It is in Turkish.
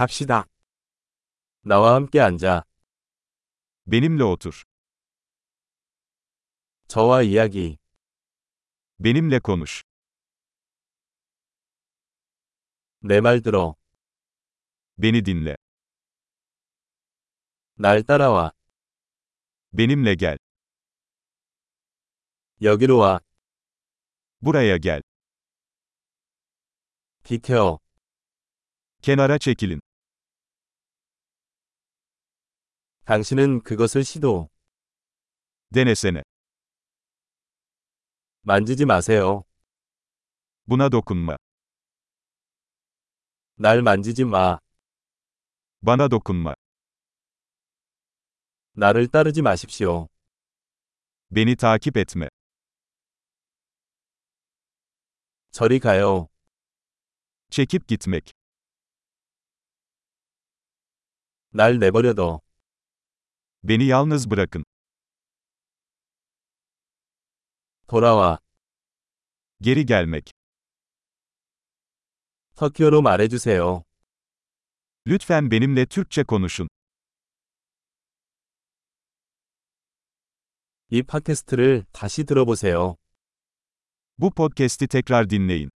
갑시다. 나와 함께 앉아. Benimle otur. 저와 이야기. Benimle konuş. 내 말 들어. Beni dinle. 날 따라와. Benimle gel. 여기로 와. Buraya gel. 비켜. Kenara çekilin. 당신은 그것을 시도. Denesene. 만지지 마세요. Buna dokunma. 날 만지지 마. Bana dokunma. 나를 따르지 마십시오. Beni takip etme. 저리 가요. Çekip gitmek. 날 내버려둬. Beni yalnız bırakın. 돌아와. Geri gelmek. 터키어로 말해주세요. Lütfen benimle Türkçe konuşun. 이 팟캐스트를 다시 들어보세요. Bu podcast'i tekrar dinleyin.